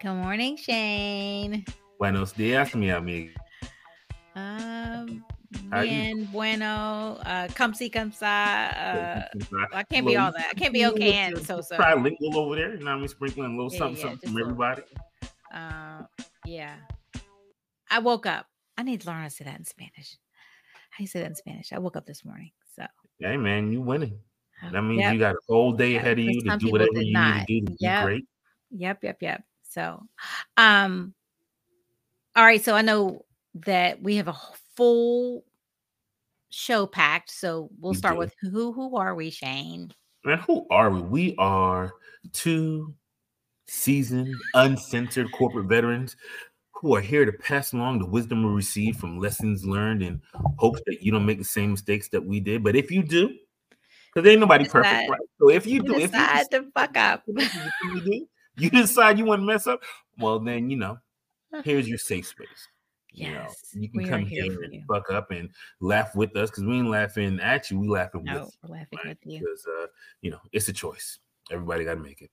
Good morning, Shane. Buenos dias, mi amigo. Um, bien, bueno, uh, come see, come sa. Uh, I can't be all that. I can't be okay and so so. Trilingual over there. You know what I mean? Sprinkling a little Yeah, something, yeah, something from everybody. Uh, yeah. I woke up. I need to learn how to say that in Spanish. How you say that in Spanish? I woke up this morning. So Hey, man, you winning. uh, That means yep, you got a whole day ahead of you to do whatever you not. need to do to Yep. be great. yep, yep, yep. So, um, all right. So I know that we have a full show packed. So we'll start with who who are we, Shane? Man, who are we? We are two seasoned, uncensored corporate veterans who are here to pass along the wisdom we received from lessons learned in hopes that you don't make the same mistakes that we did. But if you do, because ain't nobody perfect, right? So if you You do, if you decide to fuck up. you do, you decide you want to mess up, well, then you know, here's your safe space. You know, Yes, you can come here here and fuck up and laugh with us because we ain't laughing at you, we laughing No, with we're laughing you, with you. Because uh, you know, it's a choice. Everybody got to make it.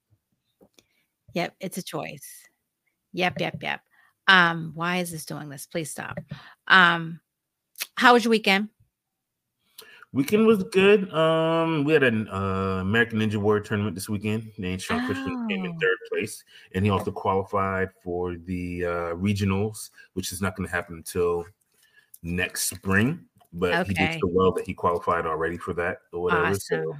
Yep, it's a choice. Yep, yep, yep. Um, why is this doing this? Please stop. Um, how was your weekend? Weekend was good. Um, we had an uh, American Ninja Warrior tournament this weekend. Nate Sean Christian came in Oh. third place, and he also qualified for the uh, regionals, which is not going to happen until next spring. But he did so well that he qualified already for that or whatever. So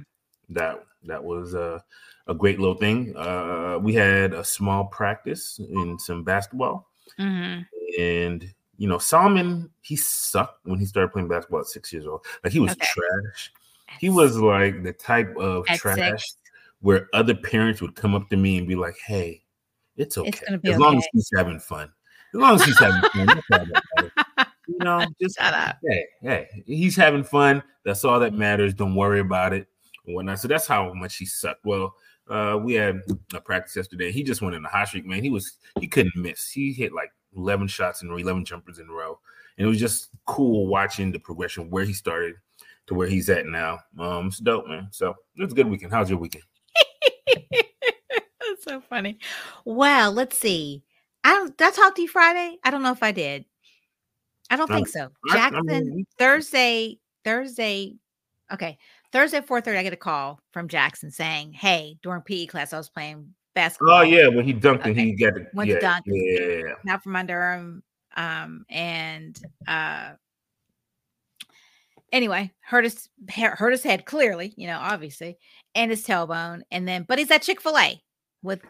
that that was uh, a great little thing. Uh, we had a small practice in some basketball, hmm and you know Solomon he sucked when he started playing basketball at six years old. Like he was Okay. trash. He was like the type of At trash six. where other parents would come up to me and be like, "Hey, it's okay. It's as long as he's having fun. As long as he's having fun, that's all that matters. you know, just Shut up. hey, hey, he's having fun. That's all that matters. Don't worry about it and whatnot. So that's how much he sucked. Well, uh, we had a practice yesterday. He just went in a hot streak, man. He was he couldn't miss. He hit like 11 shots in row, 11 jumpers in a row. And it was just cool watching the progression where he started to where he's at now. Um, it's dope, man. So it's a good weekend. How's your weekend? That's so funny. Well, let's see. I don't. Did I talk to you Friday? I don't know if I did. I don't think so. I- I Jackson mean, Thursday. Thursday. Okay, Thursday thirty. I get a call from Jackson saying, "Hey, during PE class, I was playing basketball. Oh yeah, when he dunked and he got Went yeah, dunk. Yeah, out from under him. Um, and uh, anyway, hurt his hurt his head clearly, you know, obviously, and his tailbone. And then, but he's at Chick Fil A with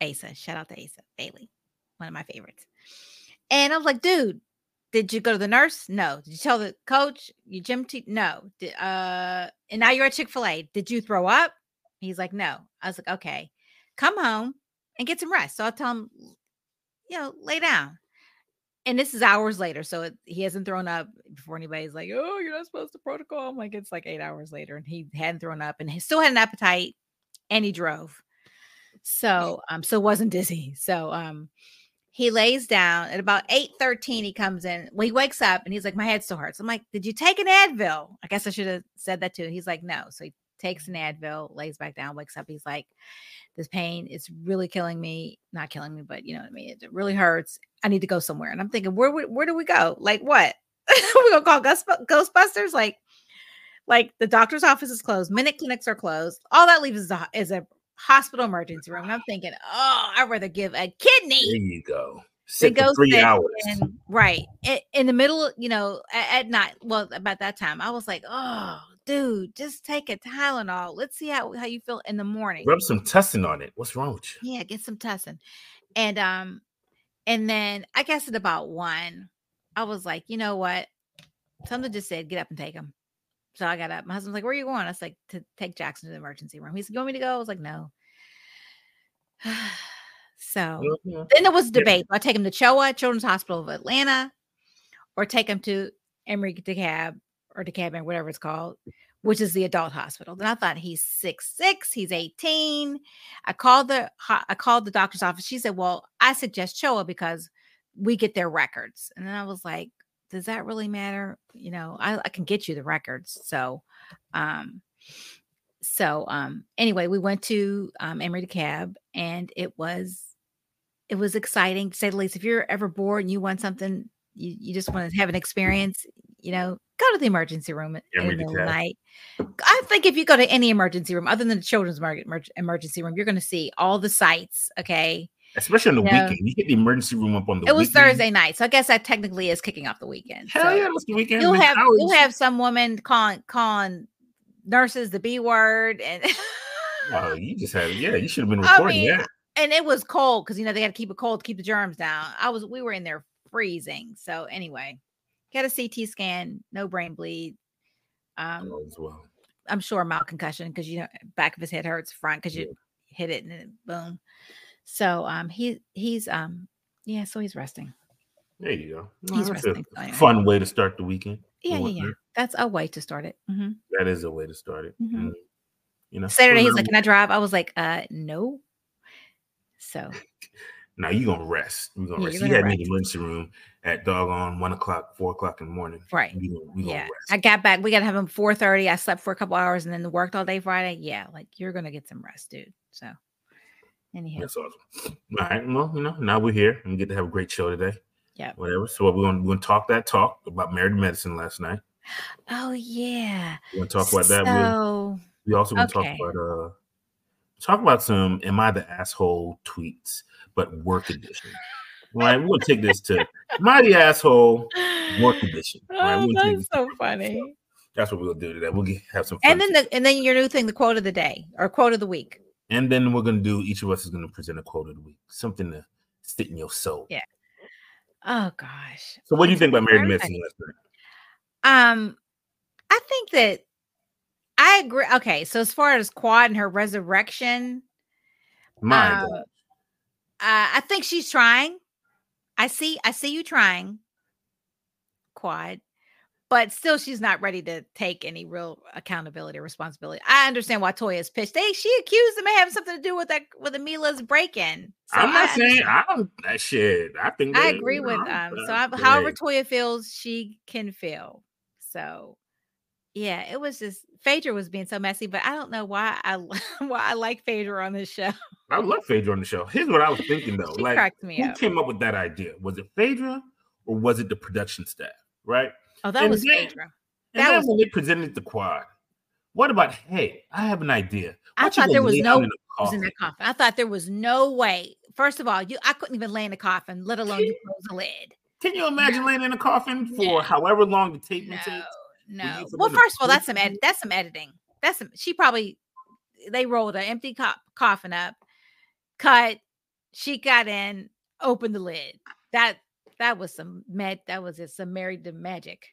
Asa. Shout out to Asa Bailey, one of my favorites. And I was like, dude, did you go to the nurse? No. Did you tell the coach? You gym te- No. Did, uh, and now you're at Chick Fil A. Did you throw up? He's like, no. I was like, okay, come home and get some rest. So I'll tell him, you know, lay down. And this is hours later, so it, he hasn't thrown up before anybody's like, "Oh, you're not supposed to protocol." I'm like, it's like eight hours later, and he hadn't thrown up, and he still had an appetite, and he drove. So, um, so wasn't dizzy. So, um, he lays down at about eight thirteen. He comes in. Well, he wakes up, and he's like, "My head still hurts." I'm like, "Did you take an Advil?" I guess I should have said that too. He's like, "No." So he takes an Advil, lays back down, wakes up. He's like, "This pain is really killing me. Not killing me, but you know what I mean. It really hurts. I need to go somewhere." And I'm thinking, where where do we go? Like what? We're gonna call Ghost, Ghostbusters? Like, like the doctor's office is closed. Minute clinics are closed. All that leaves is a, is a hospital emergency room. And I'm thinking, oh, I'd rather give a kidney there you go. Sit for three hours. and right i- in the middle, you know, at, at night. Well, about that time, I was like, oh, dude, just take a Tylenol. Let's see how how you feel in the morning. Rub some tussin on it. What's wrong with you? Yeah, get some tussin. And um, and then I guess at about one, I was like, you know what? Something just said, get up and take him. So I got up. My husband's like, where are you going? I was like, to take Jackson to the emergency room. He said, you want me to go? I was like, no. so Mhm. then there was a Yeah. debate. Do I take him to CHOA, Children's Hospital of Atlanta, or take him to Emory DeKalb or DeKalb, whatever it's called, which is the adult hospital. Then I thought he's six six, he's 18. I called the I called the doctor's office. She said, Well, I suggest CHOA because we get their records. And then I was like, Does that really matter? You know, I, I can get you the records. So um so um anyway, we went to um Emory DeKalb and it was it was exciting to say the least. If you're ever bored and you want something, you, you just want to have an experience, you know, go to the emergency room in Yeah, the middle of the night. I think if you go to any emergency room other than the children's emer- emergency room, you're going to see all the sites. Okay. Especially on the Yeah. weekend. You get the emergency room up on the it was weekend. Thursday night. So I guess that technically is kicking off the weekend. Hell So yeah, that's the weekend. You'll have, you'll have some woman calling, calling nurses the B word. And, Oh, you just had yeah, you should have been I recording mean, that. And it was cold because, you know, they had to keep it cold to keep the germs down. I was, we were in there freezing. So anyway, got a CT scan, no brain bleed. Um, Oh, as well. I'm sure mild concussion because you know back of his head hurts front because you Yeah. hit it and then boom. So um he he's um yeah so he's resting. There you go. Well, He's resting. So anyway. fun way to start the weekend. Yeah yeah yeah. That's a way to start it. Mhm. That is a way to start it. Mhm. And, you know, Saturday he's like, "Can I drive?" I was like, "Uh, no." So now you gonna rest. We're gonna Yeah, rest. gonna had me in the emergency room at doggone one o'clock, four o'clock in the morning. right. We gonna, we Yeah, rest. I got back. We got to have him four thirty. I slept for a couple hours and then worked all day Friday. Yeah, like you're gonna get some rest, dude. So, anyhow, That's awesome. All right. Well, you know, now we're here and we get to have a great show today. Yeah. Whatever. So what we're gonna we're gonna talk that talk about married medicine last night. oh yeah. We're gonna talk about that. So We, we also gonna okay. talk about uh talk about some am I the asshole tweets, but work edition. Right, we're gonna take this to am I the asshole work edition. Right, Oh, that's so funny. That's what we'll do today. We'll get, have some fun. And then the and then your new thing, the quote of the day or quote of the week. and then we're gonna do each of us is gonna present a quote of the week, something to sit in your soul. Yeah. Oh gosh. So what do you think about married Perfect. medicine last night? Um, I think that I agree. Okay, so as far as Quad and her resurrection, My um, God. uh, I think she's trying. I see. I see you trying, Quad, but still, she's not ready to take any real accountability or responsibility. I understand why Toya's pissed. They she accused him of having something to do with that with Amila's break-in. So I'm not I saying. I don't that shit. I think I agree with know, um so uh, I, however Toya feels she can feel. So yeah, it was just Phaedra was being so messy, but I don't know why I why I like Phaedra on this show. I love Phaedra on the show. Here's what I was thinking though. She like cracked me who up. came up with that idea? Was it Phaedra or was it the production staff? Right? Oh, that and was then- Phaedra. And That was- when they presented the quad, what about hey, I have an idea. I Why don't thought there was no in was in that coffin? coffin. I thought there was no way. First of all, you I couldn't even lay in a coffin, let alone you close the lid. Can you imagine laying in a coffin for No. however long the tape No, takes? No. Well, first of all, that's some ed- that's some editing. That's some. She probably they rolled an empty co- coffin up, cut. She got in, opened the lid. That that was some med. That was just some married to magic.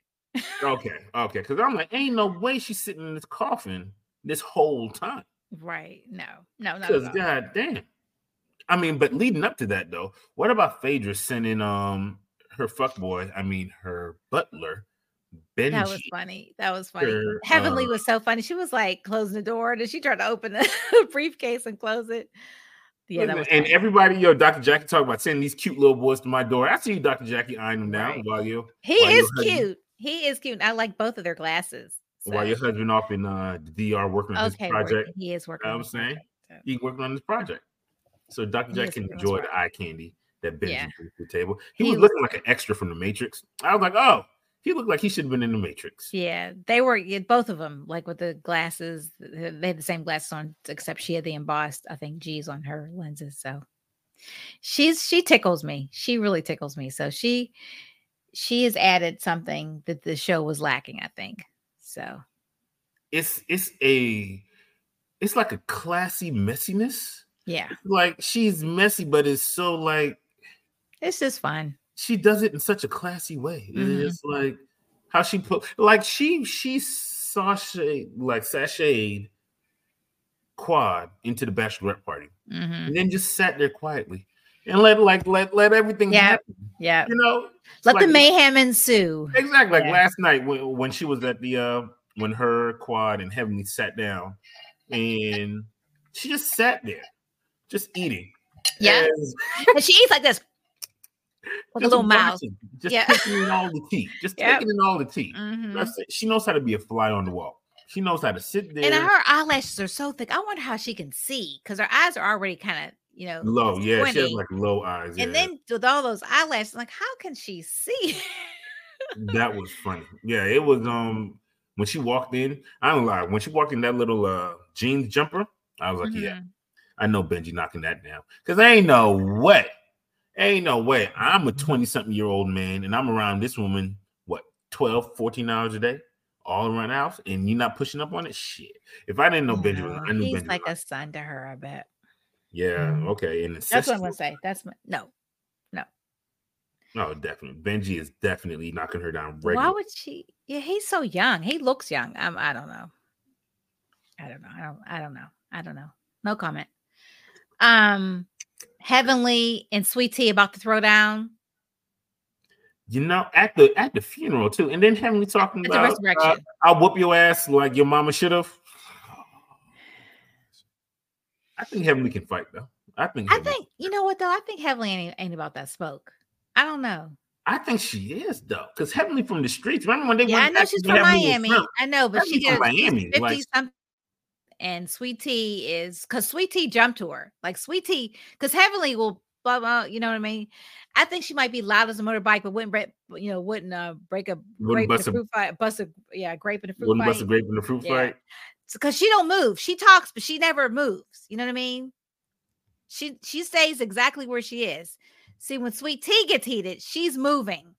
Okay, okay. Because I'm like, ain't no way she's sitting in this coffin this whole time. Right? No, no, no. Because no. god damn. I mean, but leading up to that though, what about Phaedra sending um her fuck boy? I mean her butler, Benji. That was funny. That was funny. Her, Heavenly uh, was so funny. She was like closing the door. Did she tried to open the briefcase and close it? Yeah, that was and funny. everybody, yo, Dr. Jackie talk about sending these cute little boys to my door. I see you, Dr. Jackie, eyeing them down Right. while you he while is husband- cute. He is cute. I like both of their glasses. while your husband off in uh the DR working on okay, his working. project. He is working. know on what I'm saying? project, so. He's working on this project. So Dr. Jack can working on his enjoy the eye candy that Benji Yeah. brings to the table. He, He was was- looking like an extra from the Matrix. I was like, oh, he looked like he should have been in the Matrix. Yeah, they were both of them, like with the glasses. They had the same glasses on, except she had the embossed, I think, G's on her lenses. So she's she tickles me. She really tickles me. So she she has added something that the show was lacking, I think. So It's it's a it's like a classy messiness. yeah, Like she's messy, but it's so like it's just fun. She does it in such a classy way. Mhm. It's like how she put like she she sashay like sashayed quad into the bachelorette party hmm and then just sat there quietly and let like let let everything Yeah. happen. Yeah, You know, let the mayhem ensue. exactly like Yeah. last night when, when she was at the uh when her quad and Heavenly sat down and she just sat there, just eating. Yeah, and she eats like this a just little mouth. just Yeah. taking in all the tea, just Yep. taking in all the tea. Mhm. She knows how to be a fly on the wall. She knows how to sit there. And her eyelashes are so thick. I wonder how she can see because her eyes are already kind of, you know, Low, yeah, she has like low eyes. and yeah. then with all those eyelashes, like, how can she see? that was funny. Yeah, it was um when she walked in, I don't lie, when she walked in that little uh jeans jumper, I was like, yeah, Mhm. I know Benji knocking that down. Cause I ain't no way. Ain't no way. I'm a 20 something year old man and I'm around this woman, what, 12, 14 hours a day, all around the house, and you're not pushing up on it? Shit. If I didn't know No, I knew he's Benji. like a son to her, I bet. yeah, Mhm. okay. And That's what I'm gonna say. That's my no. No, No, definitely. Benji is definitely knocking her down Why would she? Yeah, he's so young. He looks young. Um, I don't know. I don't know. I don't. I don't know. I don't know. No comment. Um, Heavenly and Sweet Tea about to throw down. You know, at the at the funeral too, and then Heavenly talking It's a about uh, resurrection. I'll whoop your ass like your mama should have. I think Heavenly can fight though. I think I think you know what though. I think Heavenly ain't, ain't about that smoke. I don't know. I think she is though, because Heavenly from the streets. Remember when they went? Yeah, I know she's from Miami. from? I know, but she Heavenly from Miami, fifty like- something. And Sweet Tea is because Sweet Tea jumped to her. Like Sweet Tea, because Heavenly will blah blah. You know what I mean? I think she might be loud as a motorbike, but wouldn't break. You know, wouldn't uh, break a Wouldn't grape in bust a a fruit fight. Bust a yeah, grape in a fruit wouldn't fight. bust a grape in the fruit Yeah. fight. because she don't move. She talks, but she never moves. You know what I mean? She she stays exactly where she is. See, when Sweet Tea gets heated, she's moving.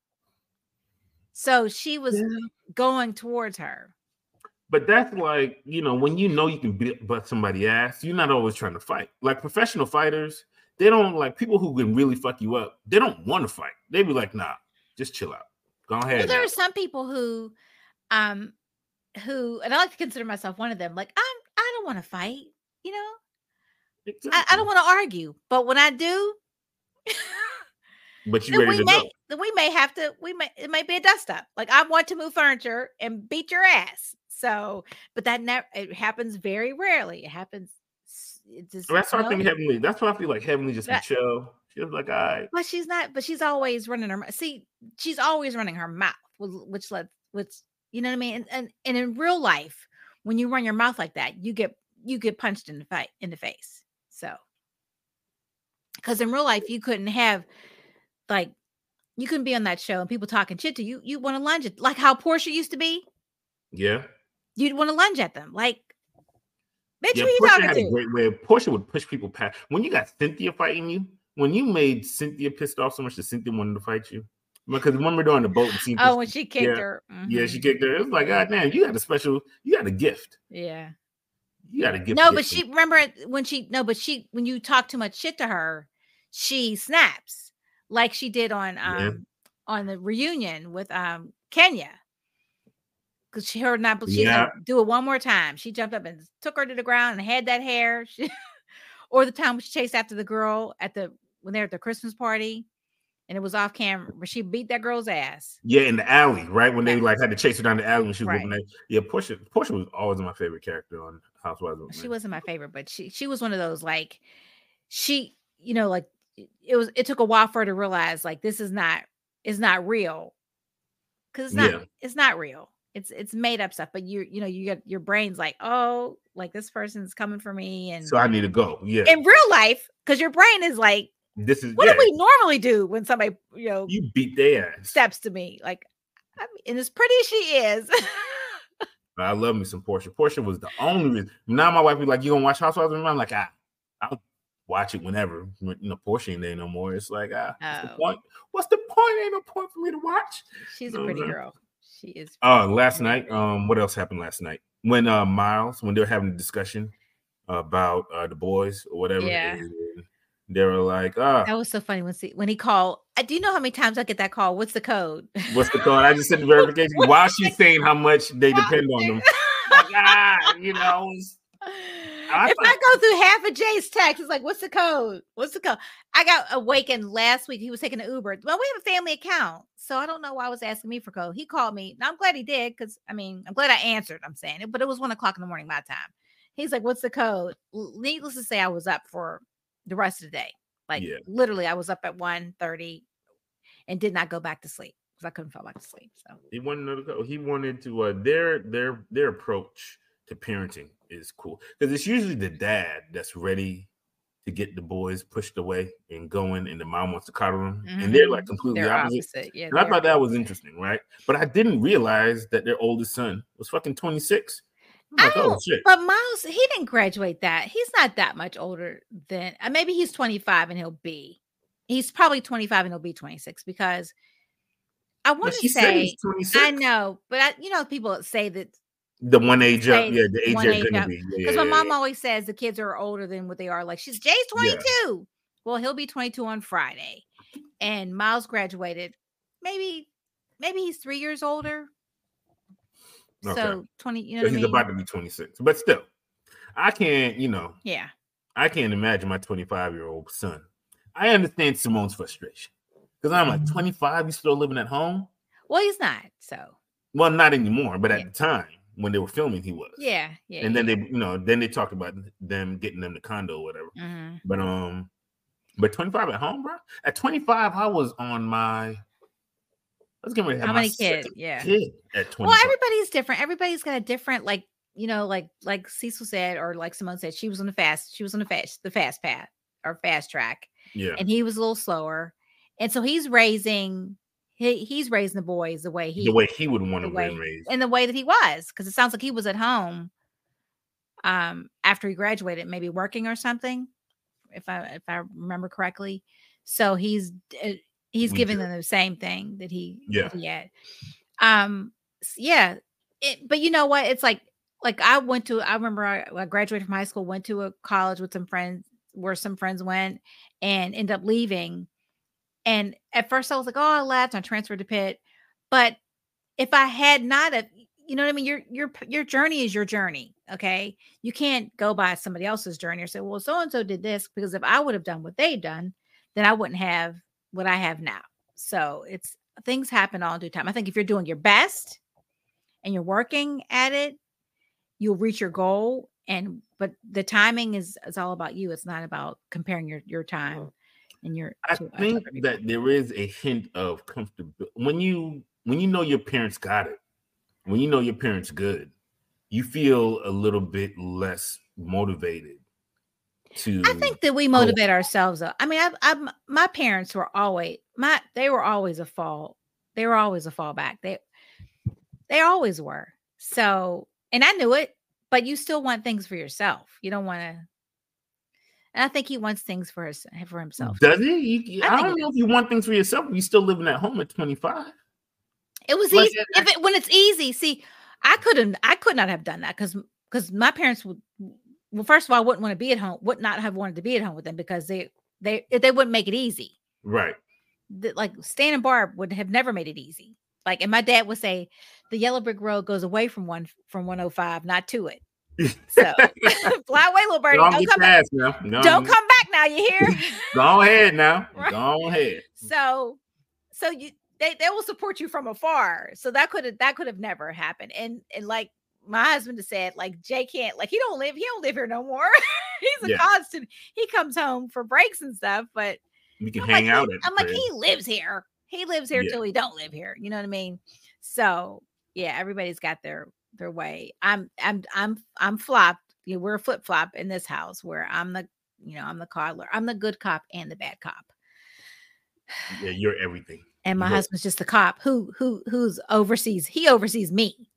So she was going towards her. But that's like, you know, when you know you can beat butt somebody ass, you're not always trying to fight. Like professional fighters, they don't like people who can really fuck you up. They don't want to fight. They be like, nah, just chill out. Go ahead. Well, there are some people who, um, who, and I like to consider myself one of them. Like, I'm, I don't want to fight. You know, I, I don't want to argue. But when I do, But you ready we to may go. then we may have to we may it may be a dust up like i want to move furniture and beat your ass so but that never it happens very rarely it happens it just That's why I think? Heavenly. That's why I feel like Heavenly just be chill. She was like, all right. but she's not but she's always running her see she's always running her mouth which lets which you know what i mean and, and and in real life when you run your mouth like that you get you get punched in the fight in the face so because in real life you couldn't have like you couldn't be on that show and people talking shit to you you want to lunge it like how portia used to be Yeah. You'd want to lunge at them like bitch Yeah, who you Portia talking to great way. Portia would push people past. When you got Cynthia fighting you, when you made Cynthia pissed off so much that Cynthia wanted to fight you, because remember during the boat scene, oh when she kicked yeah, her yeah, mhm, she kicked her. It was like, God damn, you got a special, you got a gift. yeah You got a gift. No, but she remember when she no, but she when you talk too much shit to her, she snaps like she did on um Yeah. on the reunion with um Kenya. Because she heard not, but she Yeah. do it one more time. She jumped up and took her to the ground and had that hair. She, or the time when she chased after the girl at the when they're at the Christmas party, and it was off camera, where she beat that girl's ass. Yeah, in the alley, right when they like had to chase her down the alley when she was Right. Yeah, Portia. Portia was always my favorite character on Housewives. she wasn't my favorite, but she she was one of those like she, you know, like it- it was it took a while for her to realize like this is not is not real. Cause it's not Yeah. it's not real. It's it's made up stuff, but you you know, you get your brain's like, oh, like this person's coming for me. And So I need to go. Yeah, in real life, because your brain is like, this is what yeah. do we normally do when somebody, you know, You beat their ass. steps to me? Like I mean, and as pretty as she is, I love me some Portia. Portia was the only reason. Now my wife be like, "You gonna watch Housewives?" Atlanta?" I'm like, "Ah, I'll watch it whenever." When, You know, Portia ain't there no more. It's like, ah, what's the Oh. point? What's the point? Ain't no point for me to watch. she's a pretty girl. She is Uh, last night, um, what else happened last night? When uh Miles, when they were having a discussion about uh the boys or whatever, Yeah. and they were like, "Ah, That was so funny when see, when he called. I do you know how many times I get that call. What's the code? what's the code?" I just said the verification while she's saying how much they depend on them. Like, ah, you know, I if thought- I go through half of Jay's text, it's like, "What's the code? What's the code?" I got awakened last week. He was taking an Uber. Well, we have a family account, so I don't know why I was asking me for code. He called me. Now I'm glad he did because I mean I'm glad I answered. I'm saying it, but it was one o'clock in the morning my time. He's like, "What's the code?" Needless to say, I was up for the rest of the day. Like Yeah. literally, I was up at 1.30 and did not go back to sleep because I couldn't fall back to sleep. So He wanted to go. He wanted to. Uh, their their their approach to parenting is cool because it's usually the dad that's ready to get the boys pushed away and going, and the mom wants to cuddle them, and they're like Mhm. completely They're opposite. opposite. Yeah. And I thought that was interesting, right? But I didn't realize that their oldest son was fucking 26. Like, oh shit. But Miles, he didn't graduate that. He's not that much older than uh, maybe he's 25 and he'll be. He's probably 25 and he'll be 26 because I want to say I know, but I, you know, people say that The one age up, yeah, the age they're gonna up. be. Yeah, because yeah, my mom yeah. always says the kids are older than what they are. Like she's Jay's Yeah. 22. Well, he'll be 22 on Friday, and Miles graduated. Maybe, maybe he's three years older. Okay. So 20, you know So what I he's mean? about to be 26. But still, I can't, you know, yeah. I can't imagine my 25 year old son. I understand Simone's frustration because I'm Mm-hmm. like 25, you still living at home? Well, he's not. So Well, not anymore, but at the time when they were filming, he was. yeah, yeah. and then they, you know, then they talked about them getting them the condo or whatever. Mhm. But um, but 25 at home, bro. At 25, I was on my. Was getting ready How many kids? Yeah. kid at 25. Well, everybody's different. Everybody's got a different, like you know, like like Cecil said, or like Simone said, she was on the fast. She was on the fast, the fast path or fast track. yeah, and he was a little slower. And so he's raising he, he's raising the boys the way he the way he would want to way- be raised. in the way that he was because it sounds like he was at home um after he graduated maybe working or something if i if i remember correctly so he's uh, he's We giving do. them the same thing that he Yeah. that he had um yeah it, but you know what it's like like i went to i remember I, I graduated from high school went to a college with some friends where some friends went and end up leaving and at first i was like oh i left i transferred to pitt but if i had not have you know what i mean? Your your your journey is your journey okay? You can't go by somebody else's journey or say well so and so did this because if i would have done what they've done then i wouldn't have what i have now. So it's things happen all due time. I think if you're doing your best and you're working at it you'll reach your goal and but the timing is is all about you. It's not about comparing your your time mm-hmm. And your I think that there is a hint of comfortability when you when you know your parents got it, when you know your parents good, you feel a little bit less motivated to. I think that we motivate ourselves. Up. I mean, I, I, my parents were always my. They were always a fall. They were always a fallback. They, they always were. So, and I knew it. But you still want things for yourself. You don't want to. And I think he wants things for his eh, for himself. Does? You, you- I I, don't know if you want things for yourself. You still living at home at 25. It was Like, easy. If it when it's easy, see, I couldn't. I could not have done that because because my parents would. Well, first of all, I wouldn't want to be at home. Would not have wanted to be at home with them because they they they wouldn't make it easy. Right. that like Stan and Barb would have never made it easy. Like, and my dad would say, the yellow brick road goes away from one from 105, not to it. So fly away, little birdie. On, Don't come back. now. Go Don't on. come back now. You hear? Go ahead now. Right. Go ahead. so, so you they they will support you from afar. So that could have that could have never happened. And and like my husband has said, like Jay can't like he don't live he don't live here no more. He's a Yeah. constant. He comes home for breaks and stuff, but We can I'm hang like, out I'm like, crib. he lives here. He lives here Yeah. till he don't live here. You know what I mean? So yeah, everybody's got their their way. I'm I'm I'm I'm flopped. You know, we're a flip flop in this house where I'm the you know I'm the coddler. I'm the good cop and the bad cop. Yeah, you're everything. And my Right. husband's just the cop who who who's oversees. He oversees me,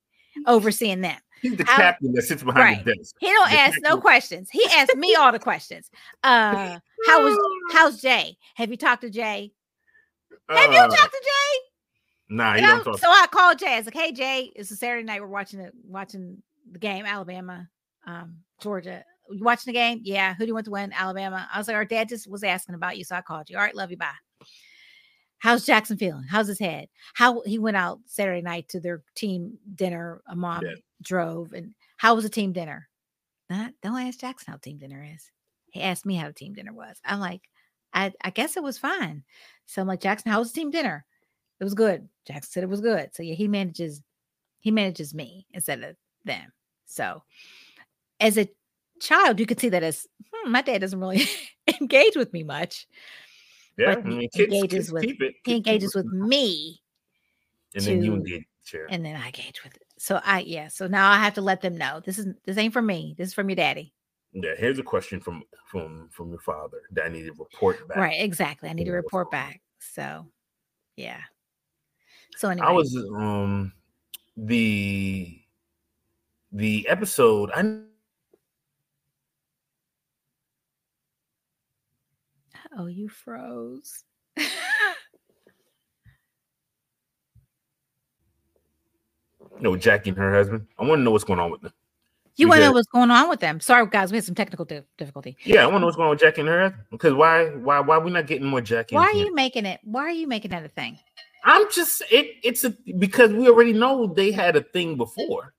overseeing them. He's the captain that sits behind the desk. He don't The ask no questions. He asks me all the questions. Uh, how was how's Jay? Have you talked to Jay? Have you Uh, talked to Jay? Nah, You you know, don't talk. so I called Jay. I was like, "Hey Jay, it's a Saturday night. We're watching it, watching the game, Alabama, um, Georgia. You watching the game? Yeah. Who do you want to win? Alabama. I was like, our dad just was asking about you, so I called you. All right, love you. Bye. How's Jackson feeling? How's his head? How he went out Saturday night to their team dinner. A mom Yeah. drove, and how was the team dinner? Not, don't ask Jackson how team dinner is. He asked me how the team dinner was. I'm like, I, I guess it was fine. So I'm like, Jackson, how was the team dinner? It was good. Jackson said it was good. So yeah, he manages he manages me instead of them. So as a child, you could see that as hmm, my dad doesn't really engage with me much. yeah, I but he mean, kids, engages kids with-. He kids keep engages it. with me and then you engage. Sure. and then I engage with it. So I yeah, so now I have to let them know this is this ain't for me. This is from your daddy. Yeah, here's a question from from from your father that I need to report back. Right, exactly. I need to report back. So, yeah. So anyway, I was um the the episode I oh, you froze. know Jackie and her husband. I want to know what's going on with them. you want to know what's going on with them? Sorry, guys, we had some technical di- difficulty. Yeah, I want to know what's going on with Jackie and her. Because why why why we not getting more Jackie? Why are you making it? Why are you making that a thing? I'm just it. It's a because we already know they had a thing before,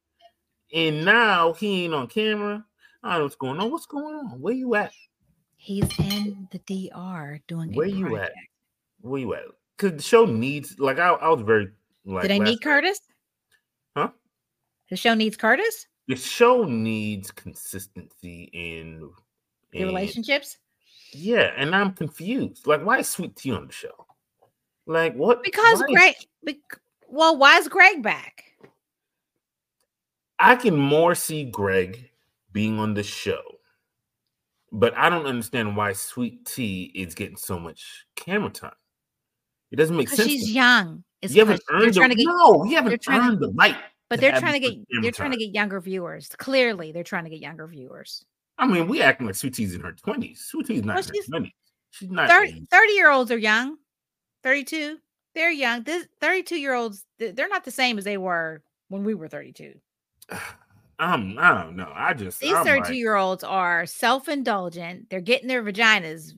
and now he ain't on camera. I don't know what's going on. What's going on? Where you at? He's in the DR doing. Where you at? Where you at? Because the show needs like I, I was very like they last need Curtis? Huh? The show needs Curtis. The show needs consistency in The in- relationships Yeah, and I'm confused. Like, why is Sweet Tea on the show? Like, what? because why Greg. bec- well, why is Greg back? I can more see Greg being on the show, but I don't understand why Sweet Tea is getting so much camera time. It doesn't make sense. she's young. It's you haven't earned trying the, to get, no, you haven't trying to- the right. but they're trying to get they're trying to get younger viewers. Clearly, they're trying to get younger viewers. I mean, we acting like Sweet Tea's in her twenties. Sweet Tea's not Well, in her twenties. She's not. 30, 30 year olds are young. 32. They're young. This 32 year olds, they're not the same as they were when we were 32. Um, I don't know. I just These I'm 32 like, year olds are self indulgent. They're getting their vaginas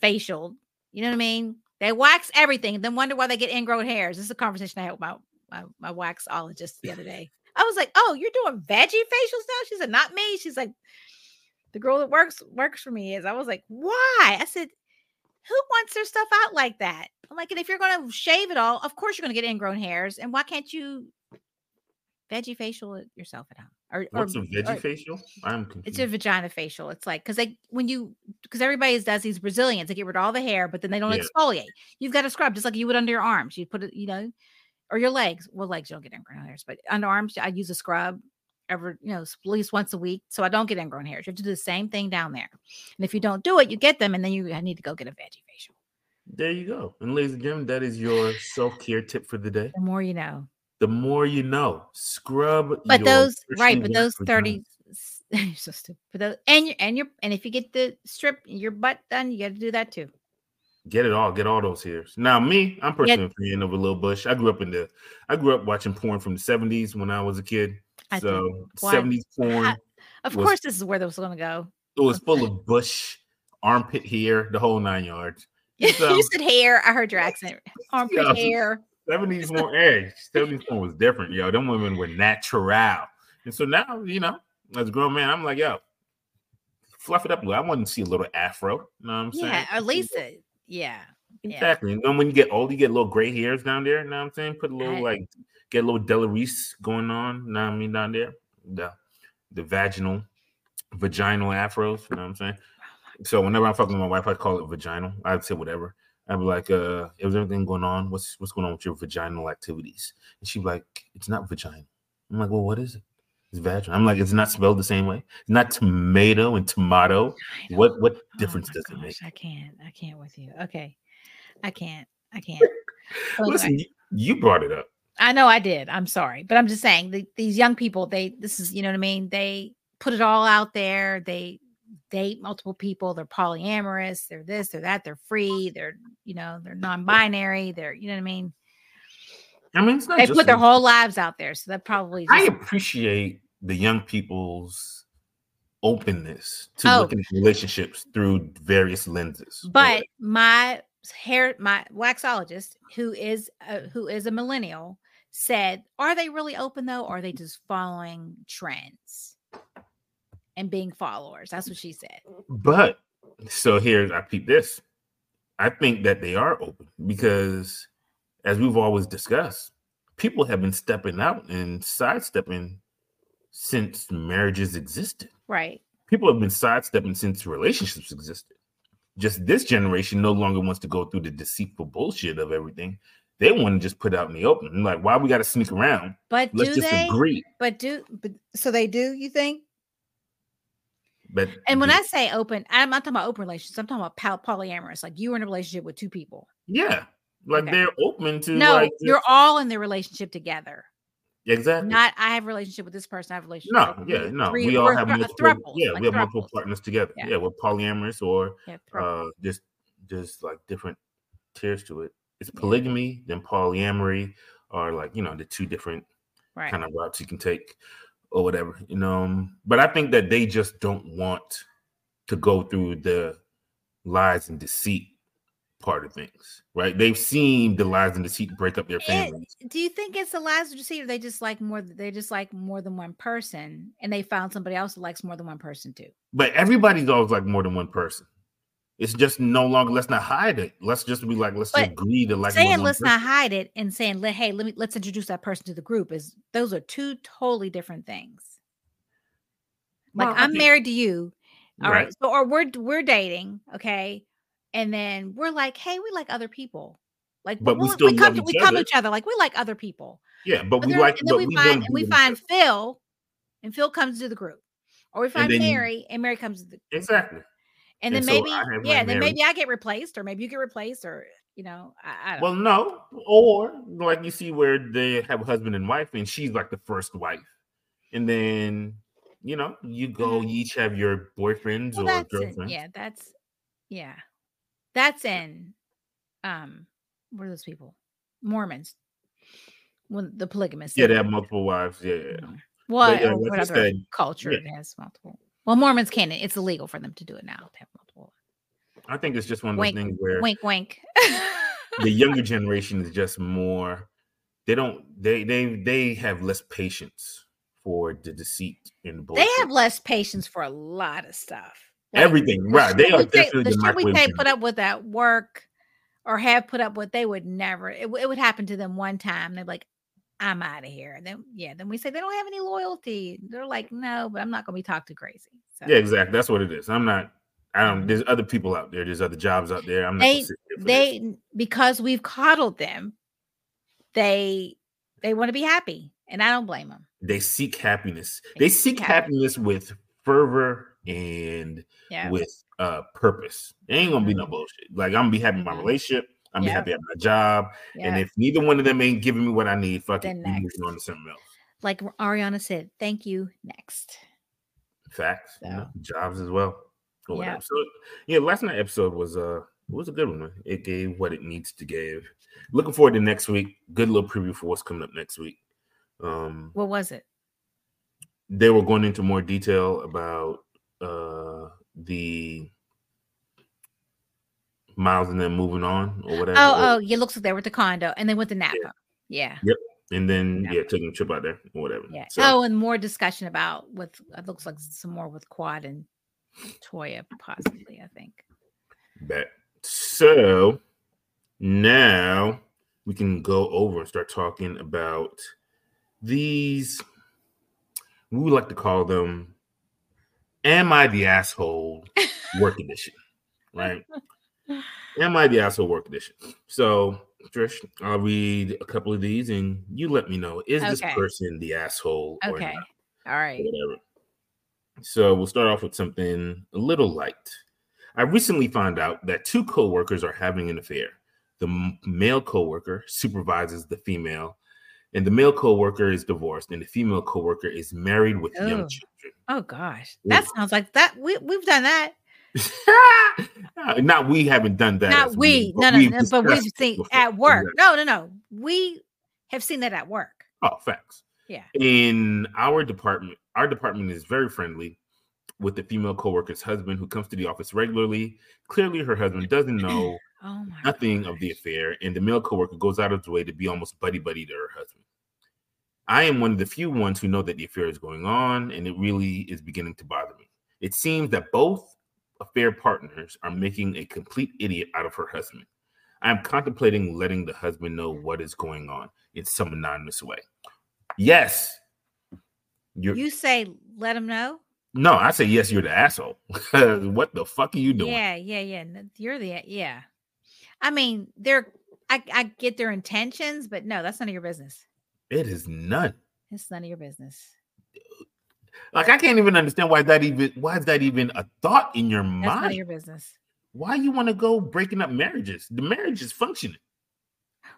facial. You know what I mean? They wax everything, then wonder why they get ingrown hairs. This is a conversation I had with my, my, my waxologist the other day. I was like, Oh, you're doing veggie facials now? She said, Not me. She's like, The girl that works works for me is. I was like, Why? I said, Who wants their stuff out like that? I'm like, and if you're going to shave it all, of course you're going to get ingrown hairs. And why can't you veggie facial it yourself at home? Or, or- what's a veggie or- facial? I'm confused. it's a vagina facial. It's like because they when you because everybody does these Brazilians, they get rid of all the hair, but then they don't Yeah. exfoliate. You've got to scrub just like you would under your arms. You put it, you know, or your legs. Well, legs you don't get ingrown hairs, but under arms I use a scrub every you know at least once a week, so I don't get ingrown hairs. You have to do the same thing down there, and if you don't do it, you get them, and then you need to go get a veggie facial. There you go. And ladies and gentlemen, that is your self-care tip for the day. The more you know. The more you know. Scrub But your those right, but those waxed thirty. vagina. You're so stupid. But those, and you and your and if you get the strip your butt done, you got to do that too. Get it all. Get all those hairs. Now, me, I'm personally a fan of a little bush. I grew up in the. I grew up watching porn from the 70s when I was a kid. I so 70s porn. I- Of was- course, this is where this was going to go. It was full of bush, armpit hair, the whole nine yards. you said hair. I heard your accent. Armpit Yeah. hair. 70s porn, hey, 70s porn was different, yo. Them women were natural. And so now, you know, as a grown man, I'm like, yo, fluff it up. I want to see a little afro. You know what I'm saying? Yeah, at least it. Yeah. yeah. Exactly. And then when you get old, you get little gray hairs down there. You know what I'm saying? Put a little I- like get a little Della Reese going on. You know what I mean down there? The the vaginal, vaginal afros. You know what I'm saying? So whenever I'm fucking with my wife, I call it vaginal. I'd say whatever. I'd be like, uh, is everything going on? What's what's going on with your vaginal activities? And she'd be like, it's not vagina. I'm like, well, what is it? It's vaginal. I'm like, it's not spelled the same way. It's not tomato and tomato. What what Oh difference my does it make? I can't. I can't with you. Okay. I can't. I can't. Listen, you, you brought it up. I know I did. I'm sorry. But I'm just saying the, these young people, they, this is, you know what I mean? They put it all out there. They date multiple people. They're polyamorous. They're this, they're that. They're free. They're, you know, they're non binary. They're, you know what I mean? I mean, it's not They put their whole lives out there. So that probably I appreciate the young people's openness to Oh. looking at relationships through various lenses. but my hair, my waxologist, who is a, who is a millennial, said, "Are they really open though? Or are they just following trends and being followers?" That's what she said. but so here I peep this. I think that they are open because, as we've always discussed, people have been stepping out and sidestepping since marriages existed. Right. People have been sidestepping since relationships existed. Just this generation no longer wants to go through the deceitful bullshit of everything. They want to just put out in the open. Like, why we got to sneak around? But Let's do just they? agree. But do but so they do? You think? But And when I say open, I'm not talking about open relationships. I'm talking about poly- polyamorous. Like you were in a relationship with two people. yeah, like Okay. they're open to No, like you're all in the relationship together. Exactly. Not I have a relationship with this person. I have a relationship. no, yeah, no. three- we all have thru- multiple. yeah, like we have multiple partners together. Yeah. Yeah, we're polyamorous or Yeah, uh just just like different tiers to it. It's polygamy, then polyamory, or like you know the two different right. kind of routes you can take or whatever, you know. um, But I think that they just don't want to go through the lies and deceit part of things, right? They've seen the lies and deceit break up their It- families. do you think it's the lies or deceit, or they just like more? They just like more than one person, and they found somebody else who likes more than one person too. But everybody's always like more than one person. It's just no longer. Let's not hide it. Let's just be like, let's But agree to like. saying let's person. not hide it and saying let hey let me let's introduce that person to the group is those are two totally different things. Like Well, I'm married to you, all right. Right. So or we're we're dating, okay, and then we're like, hey, we like other people. Like, But we still come to, we come to each other like we like other people. Yeah, but, But we like. and then we we find and we find. Phil, and Phil comes to the group, or we find then- Mary, and Mary comes to the exactly. and then so maybe yeah, then Mary. maybe I get replaced, or maybe you get replaced, or you know, I, I don't. Well, no, or like you see where they have a husband and wife, and she's like the first wife, and then you know you go, Mhm. you each have your boyfriends Well, or girlfriends. yeah, that's yeah, that's in um, what are those people? Mormons. When the polygamists. Yeah, they have multiple wives. Yeah, yeah. What, yeah, like what you said, culture yeah. has multiple? Well, Mormons can't. It's illegal for them to do it now to have multiple. I think it's just one of those Wink, things where wink, wink. the younger generation is just more. They don't. They they they have less patience for the deceit and the they have less patience for a lot of stuff. Everything right. They are definitely the the shit we take put up with at work or have put up with. They would never. It, it would happen to them one time. They're like, "I'm out of here." And then yeah, then we say they don't have any loyalty. They're like, "No, but I'm not going to be talked to crazy." So Yeah, exactly. That's what it is. I'm not. I don't. Mm-hmm. There's other people out there. There's other jobs out there. I'm not. They- gonna sit here for this. they because we've coddled them, they they want to be happy, and I don't blame them. they seek happiness. They They seek seek happiness with fervor and Yeah, with uh purpose. It ain't gonna be no Mhm. bullshit. Like I'm gonna be happy in my Mhm. relationship. I'm gonna be happy at my job. And if neither one of them ain't giving me what I need, fuck. Then We moving on to something else. like Ariana said, "Thank you." Next, Facts. you So. know, jobs as well. Or Yeah. So yeah, last night episode was uh was a good one. man. It gave what it needs to give. Looking forward to next week. Good little preview for what's coming up next week. Um what was it? they were going into more detail about uh the Miles and them moving on or whatever. Oh, oh, yeah. Looks like they were at the condo, and they went to Napa. Yeah, Yep. and then yeah. yeah, taking a trip out there or whatever. yeah. So, oh, and more discussion about with it looks like some more with Quad and Toya, possibly. I think. bet. So now we can go over and start talking about these. We would like to call them "Am I the asshole?" work edition, right? Am I the asshole work edition? So, Trish, I'll read a couple of these, and you let me know: is this person the asshole or Okay. not? All right. whatever. So we'll start off with something a little light. I recently found out that two coworkers are having an affair. The male coworker supervises the female, and the male coworker is divorced, and the female coworker is married with young Oh. children. Oh gosh, Yeah. that sounds like that. We we've done that. Not we haven't done that. Not we. but No, no, we've no. But we've seen at work. No, no, no. We have seen that at work. Oh, facts. Yeah. in our department our department is very friendly with the female co-worker's husband who comes to the office regularly clearly her husband doesn't know Oh nothing of the affair and the male co-worker goes out of his way to be almost buddy buddy to her husband i am one of the few ones who know that the affair is going on and it really is beginning to bother me it seems that both affair partners are making a complete idiot out of her husband i am contemplating letting the husband know what is going on in some anonymous way yes you're You say let them know. no i say yes you're the asshole what the fuck are you doing Yeah, yeah, yeah. You're the yeah. I mean, they're. I I get their intentions, but no, that's none of your business. It is none It's none of your business. Like I can't even understand why that even why is that even a thought in your That's none of mind? your business. Why you want to go breaking up marriages? The marriage is functioning.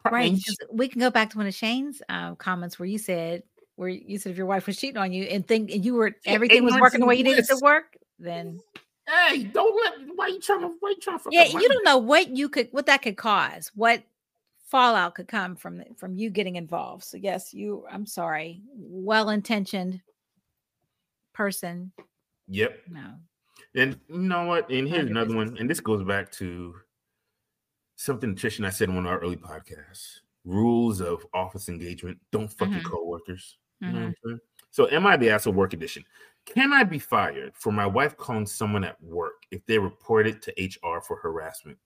Right. We can go back to one of Shane's uh, comments where you said, where you said if your wife was cheating on you and think and you were everything was working the way you needed to work, then Hey, don't let why you trying to why you trying to yeah, you don't know what you could what that could cause, what fallout could come from from you getting involved. So yes, you I'm sorry, well-intentioned person. Yep. No. And you know what? And here's your another one. And this goes back to something Trish and I said in one of our early podcasts. Rules of office engagement. Don't fuck your Mhm. coworkers. You know Mhm. what I'm? So am I the asshole work edition? Can I be fired for my wife calling someone at work if they report it to HR for harassment?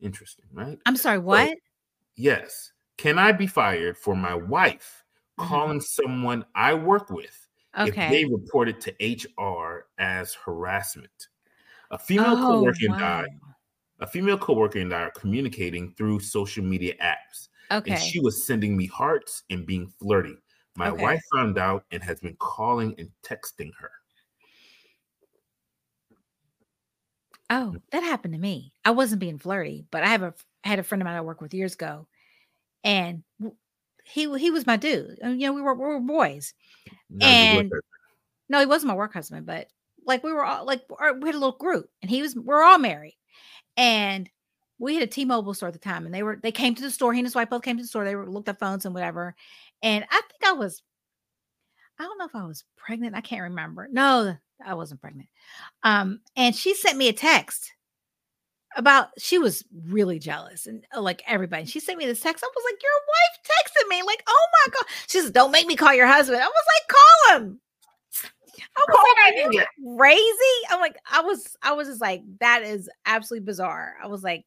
Interesting, right? I'm sorry, what? Yes. Can I be fired for my wife Mhm. calling someone I work with if they Okay. report it to HR as harassment? A female Oh, coworker and I, wow. a female coworker and I are communicating through social media apps, and she was sending me hearts and being flirty. My Okay. wife found out and has been calling and texting her. Oh, that happened to me. I wasn't being flirty, but I have a I had a friend of mine I worked with years ago, and he he was my dude. And, you know, we were we were boys. Your And no, he wasn't my work husband, but like we were all like we had a little group, and he was we're all married, and we had a T-Mobile store at the time, and they were they came to the store. He and his wife both came to the store. They were looked at phones and whatever, and I think I was, I don't know if I was pregnant. I can't remember. No, I wasn't pregnant. Um, and she sent me a text about she was really jealous and uh, like everybody. She sent me this text. I was like, Your wife texted me, like, oh my god. She says, Don't make me call your husband. I was like, call him. I was like, "Are you crazy. I'm like, I was, I was just like, that is absolutely bizarre. I was like,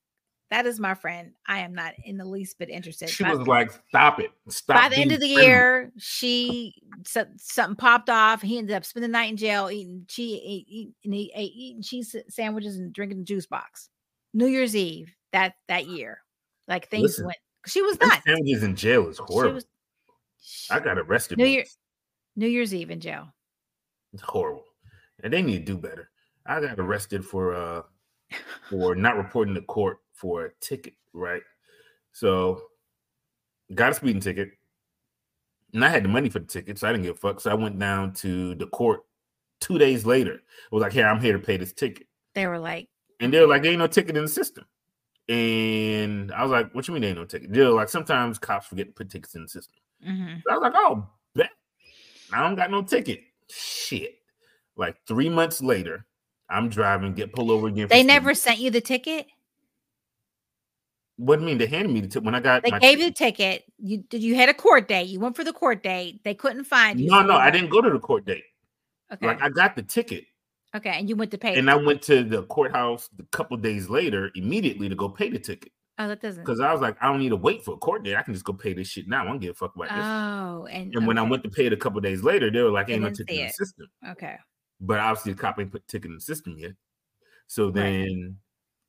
that is my friend. I am not in the least bit interested. She By- was like, "Stop it! Stop." by the end of the friendly." year, she so- something popped off. He ended up spending the night in jail, eating cheese, eat, eat, and he ate eating cheese sandwiches and drinking the juice box. New Year's Eve that that year, like things Listen, went. She was not. sandwiches in jail is She horrible. was. I got arrested. New once. Year, New Year's Eve in jail. It's horrible, and they need to do better. I got arrested for uh for not reporting to court for a ticket, right? So got a speeding ticket, and I had the money for the ticket, so I didn't give a fuck. So I went down to the court two days later. I was like, "Here, I'm here to pay this ticket," They were like, and they're like, "There ain't no ticket in the system." And I was like, "What you mean there ain't no ticket?" They're like, "Sometimes cops forget to put tickets in the system." mhm. I was like, oh, bet. I don't got no ticket. Shit. Like three months later, I'm driving, get pulled over again. they never sent you the ticket. What do you mean? They handed me the ticket when I got They my gave you the ticket. ticket. You did. You had a court date. You went for the court date. They couldn't find you. No, so no, I didn't go to the court date. Okay. Like I got the ticket, okay. And you went to pay. and I went to the courthouse a couple days later, immediately to go pay the ticket Oh, that doesn't. because I was like, I don't need to wait for a court date. I can just go pay this shit now. I don't give a fuck about this. Oh, and and when I went to pay it a couple days later, they were like, "Ain't no ticket in the system." okay, but obviously the cop ain't put ticket in the system yet. So Right. then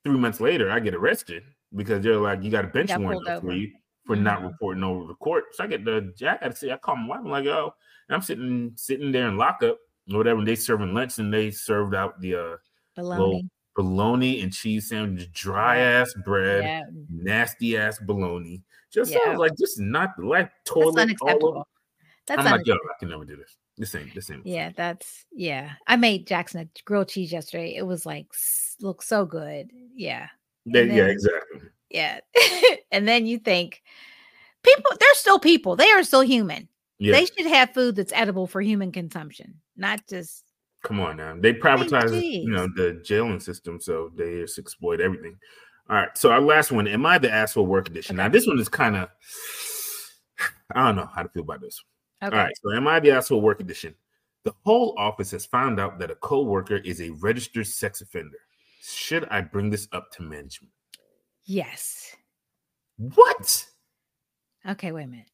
three months later, I get arrested because they're like, you got a bench warrant for you for not Mhm. reporting over the court. So I get the jack. I see, I call my wife, I'm like, oh, and I'm sitting sitting there in lockup whatever, and they serving lunch and they served out the uh baloney. bologna and cheese sandwich, dry ass bread, Yeah, nasty ass bologna. Just Yeah. sounds like this is not the life that's toilet all unacceptable. That's I'm like, yo, unacceptable. I can never do this. The same, the same. Yeah, that's yeah. I made Jackson a grilled cheese yesterday. It was like looked so good. Yeah, They- and yeah, exactly. yeah. and then you think people, they're still people. They are still human. Yeah. They should have food that's edible for human consumption, not just Come on now. They privatize, you know, the jailing system, so they just exploit everything. All right. So our last one, am I the asshole work edition? Now this one is kind of I don't know how to feel about this. okay. All right. So am I the asshole work edition? The whole office has found out that a co-worker is a registered sex offender. Should I bring this up to management? Yes. What? Okay. Wait a minute.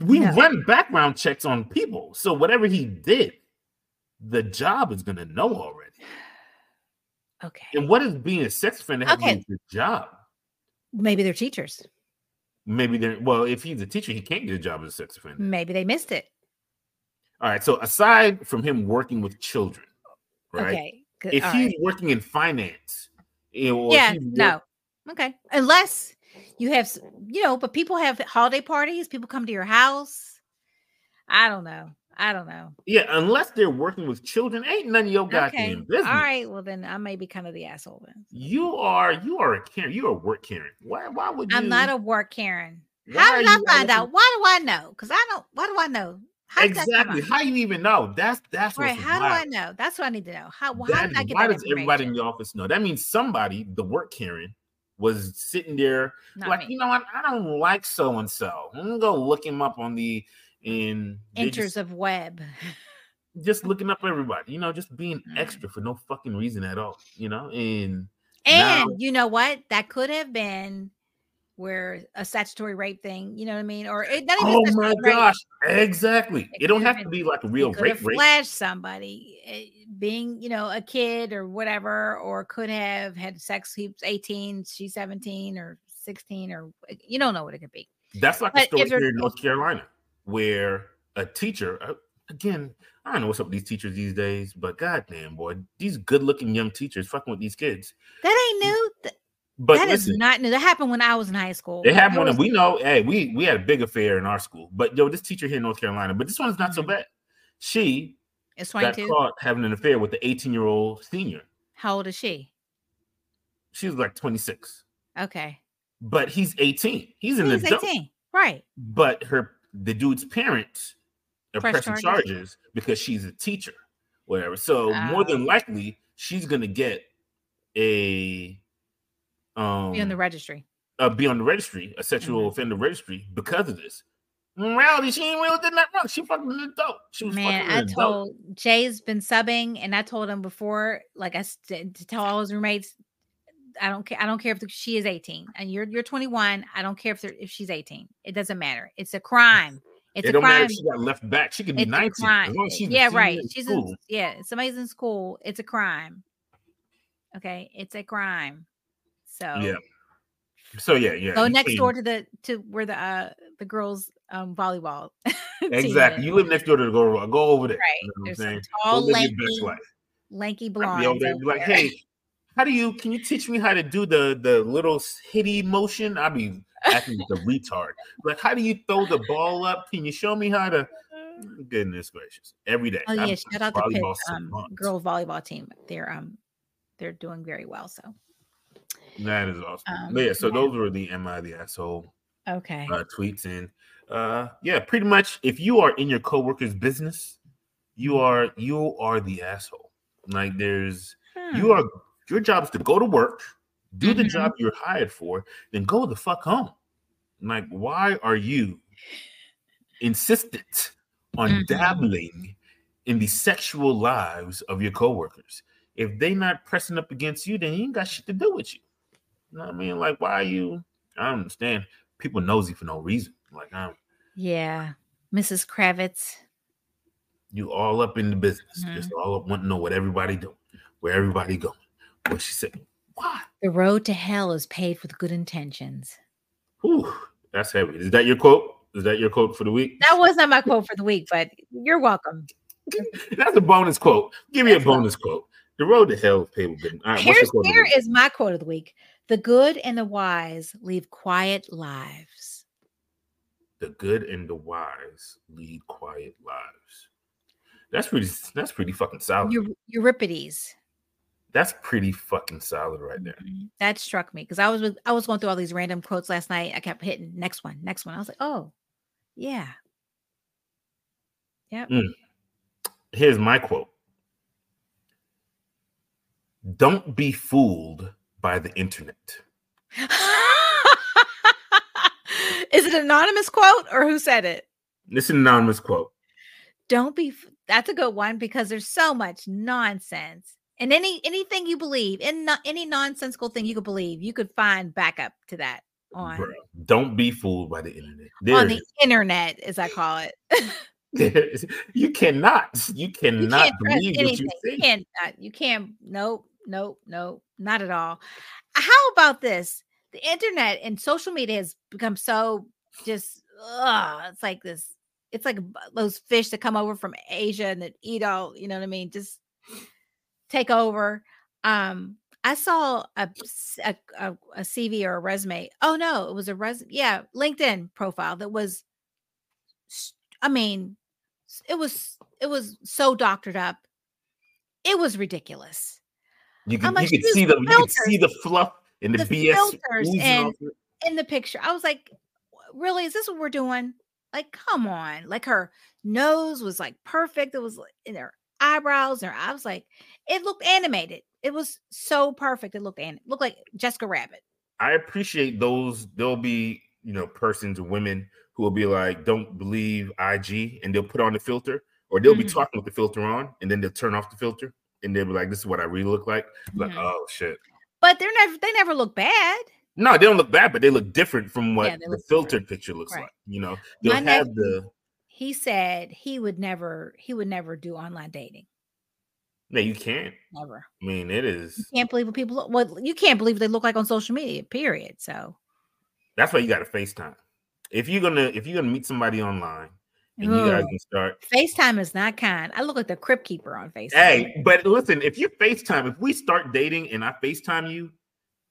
We No. run background checks on people. So whatever he did, the job is gonna know already. Okay. And what is being a sex offender have to Okay. the job? Maybe they're teachers. Maybe they're well, if he's a teacher, he can't get a job as a sex offender. Maybe they missed it. All right. So aside from him working with children, right? Okay. If all he's right. working in finance, you know, yeah, no. Okay. Unless you have, you know, but people have holiday parties, people come to your house. I don't know. I don't know. yeah, unless they're working with children, ain't none of your Okay. goddamn business. All right. Well, then I may be kind of the asshole then. You are you are a Karen. You're a work Karen. Why why would you I'm not a work Karen. why How did I find out? Why do I know? Because I don't. Why do I know? How did that come exactly how you even know? That's that's Right. How do I know? That's what I need to know. How, how That did I get why does everybody in the office know? That means somebody, the work Karen, was sitting there Not like, me. you know what? I don't like so and so. I'm gonna go look him up on the in they Enters of web. just looking up everybody, you know, just being Mm. extra for no fucking reason at all, you know. And And Now- you know what? That could have been where a statutory rape thing, you know what I mean? Or it not even oh my rape, gosh, exactly. It It don't have have to be like a real rape have rape. somebody eh, being, you know, a kid or whatever, or could have had sex. He's 18, she's 17 or 16, or eh, you don't know what it could be. That's like But a story here in North Carolina where a teacher, uh, again, I don't know what's up with these teachers these days, but goddamn, boy, these good-looking young teachers fucking with these kids. That ain't new. Th- But that is listen, not new. That happened when I was in high school. they have There one, and was- we know. Hey, we we had a big affair in our school, but yo, this teacher here in North Carolina, but this one's not so Mhm. bad. She It's got 22. caught having an affair with the 18-year-old senior. How old is she? She was like 26, Okay. but he's 18. He's an He's adult. 18. Right. but her the dude's parents are Press pressing charges? charges. because she's a teacher, whatever. So more Oh. than likely, she's gonna get a um Be on the registry. uh, be on the registry, a sexual Mhm. offender registry because of this. In reality, she ain't really did that wrong. She fucking an adult. She was Man, fucking I adult. told Jay's been subbing, and I told him before, like I st- to tell all his roommates, I don't care. I don't care if the, she is 18 and you're you're 21. I don't care if if she's 18. It doesn't matter. It's a crime. It's it a don't matter crime. if she got left back. She could be It's a 19. crime. As long as she's yeah, right. in She's school. in, yeah. Somebody's in school. It's a crime. Okay, it's a crime. So Yeah. So yeah, yeah. go next door to the to where the uh the girls um volleyball. Exactly. You live next door to the go go over there. Right. You know what I'm There's some saying? tall, Go live your best lanky, lanky I'd blondes. be there, be like, hey, how do you can you teach me how to do the the little hitty motion? I'd be acting like a retard. Like, how do you throw the ball up? Can you show me how to? Goodness gracious! Every day. Oh I'm yeah, shout out to Pitt, um, girls volleyball team. They're um they're doing very well. So That is awesome. Um, yeah, so yeah. those were the "Am I the asshole?" okay. uh, tweets, and uh, yeah, pretty much. If you are in your coworker's business, you are you are the asshole. Like, there's you Hmm. are your job is to go to work, do the Mhm. job you're hired for, then go the fuck home. Like, why are you insistent on Mhm. dabbling in the sexual lives of your coworkers? If they not pressing up against you, then you ain't got shit to do with you. You know what I mean? Like, why are you? I don't understand. People nosy for no reason. Like, I'm Yeah, Mrs. Kravitz. you all up in the business, Mhm. just all up want to know what everybody doing, where everybody going. What she said. Why? The road to hell is paved with good intentions. Whew, that's heavy. Is that your quote? Is that your quote for the week? That was not my quote for the week, but you're welcome. That's a bonus quote. Give me a That's what- bonus quote. The road to hell is paved with good. All right, what's your Here's quote of the here week? is my quote of the week: "The good and the wise lead quiet lives." The good and the wise lead quiet lives. That's pretty. That's pretty fucking solid. Eu- Euripides. That's pretty fucking solid right there. Mhm. That struck me because I was with, I was going through all these random quotes last night. I kept hitting next one, next one. I was like, oh, yeah. Yep. Here's my quote. Don't be fooled by the internet. Is it an anonymous quote or who said it? This is an anonymous quote. Don't be. That's a good one because there's so much nonsense. And any anything you believe, in no, any nonsensical thing you could believe, you could find backup to that on Bruh, Don't be fooled by the internet. on the internet, as I call it. is- you cannot, you you cannot trust believe what anything. you You can't. Uh, you can't. Nope. Nope. Nope. Not at all. How about this? The internet and social media has become so just. Ugh, it's like this it's like those fish that come over from Asia and that eat all, you know what I mean? Just take over. Um, I saw a, a, a, CV or a resume. Oh no, it was a res yeah, LinkedIn profile that was I mean, it was it was so doctored up. It was ridiculous. You can you could see the you could see the fluff and the, the BS filters and in the picture. I was like, really, is this what we're doing? Like, come on. Like her nose was like perfect. It was in her eyebrows, her, I was like, it looked animated. It was so perfect. It looked and looked like Jessica Rabbit. I appreciate those. There'll be, you know, persons, women who will be like, don't believe IG, and they'll put on the filter, or they'll mm-hmm. be talking with the filter on, and then they'll turn off the filter, and they'll be like, this is what I really look like. Like, mm-hmm. oh shit. But they're never they never look bad. No, they don't look bad, but they look different from what yeah, the filtered different. picture looks right. like. You know, they'll My have nephew, the. He said he would never he would never do online dating. No, you can't. Never. I mean, it is. You can't believe what people look. Well, you can't believe what they look like on social media. Period. So. That's why you got to FaceTime. If you're gonna if you're gonna meet somebody online, and Ooh, you guys can start. FaceTime is not kind. I look like the crypt keeper on FaceTime. Hey, but listen, if you FaceTime, if we start dating and I FaceTime you,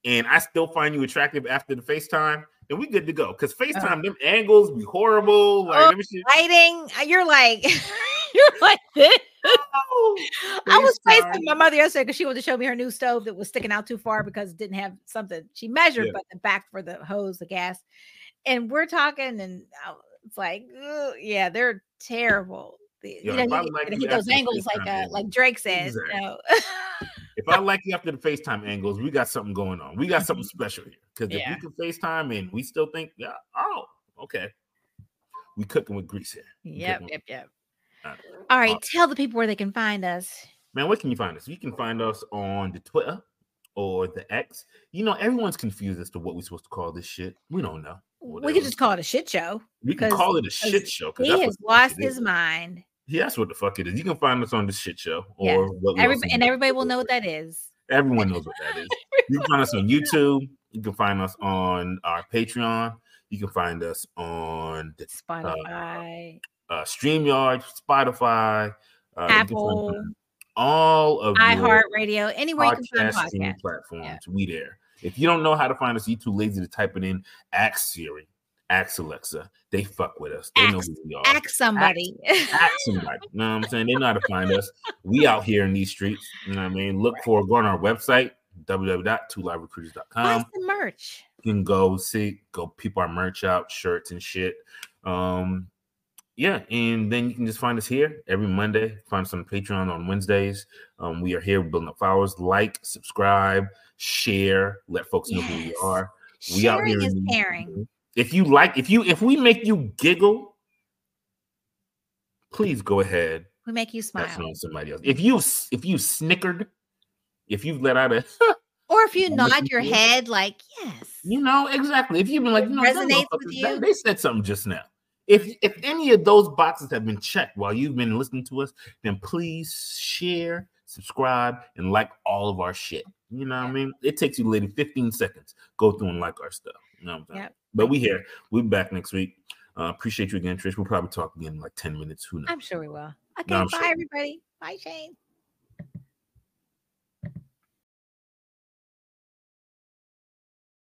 and I still find you attractive after the FaceTime, then we good to go. Because FaceTime, uh, them angles be horrible. Like oh, lighting, uh, you're like, you're like this. Oh, I was FaceTime my mother yesterday because she wanted to show me her new stove that was sticking out too far because it didn't have something she measured, yeah. but the back for the hose, the gas. And we're talking, and uh, it's like, yeah, they're terrible. Yo, you know, he, like those angles like uh, like Drake says. Exactly. You know? if I like you after the FaceTime angles, we got something going on. We got something mm-hmm. special here. Because yeah. if we can FaceTime and we still think, yeah, oh, okay. We cooking with grease here. yep, yep, yep. All right. All right. Uh, tell the people where they can find us. Man, where can you find us? You can find us on the Twitter or the X. You know, everyone's confused as to what we're supposed to call this shit. We don't know. Whatever. We could just call it a shit show. We can call it a shit show. He has lost his mind. Yeah, that's what the fuck it is. You can find us on the shit show or what? everybody, and everybody will know what that is. Everyone knows what that is. you can find us on YouTube. You can find us on our Patreon. You can find us on the, Spotify, uh, uh, StreamYard, Spotify, uh, Apple, all of iHeartRadio, anywhere you can find podcast platforms. Yeah. We there. If you don't know how to find us, you too lazy to type it in. Ask Siri, ask Alexa. They fuck with us. They ask, know who we are. Ask somebody. Ask, ask somebody. You know what I'm saying? They know how to find us. We out here in these streets. You know what I mean? Look for go on our website www.twoliverecruiters.com. Buy the merch. You can go see, go peep our merch out, shirts and shit. Um, yeah, and then you can just find us here every Monday. Find us on Patreon on Wednesdays. Um, we are here building up followers. Like, subscribe, share, let folks know yes. who we are. We Sharing out here is caring. If you like, if you if we make you giggle, please go ahead. We make you smile. That's on somebody else. If you if you snickered, if you've let out a or if you nod your head like yes, you know exactly. If you've been like, you know, resonates with you. They said something just now. If if any of those boxes have been checked while you've been listening to us, then please share, subscribe, and like all of our shit. You know what I mean? It takes you literally 15 seconds. Go through and like our stuff. You know what I'm? Yep. But we here. We'll be back next week. Uh, appreciate you again, Trish. We'll probably talk again in like 10 minutes. Who knows? I'm sure we will. Okay, no, bye sure. everybody. Bye, Shane.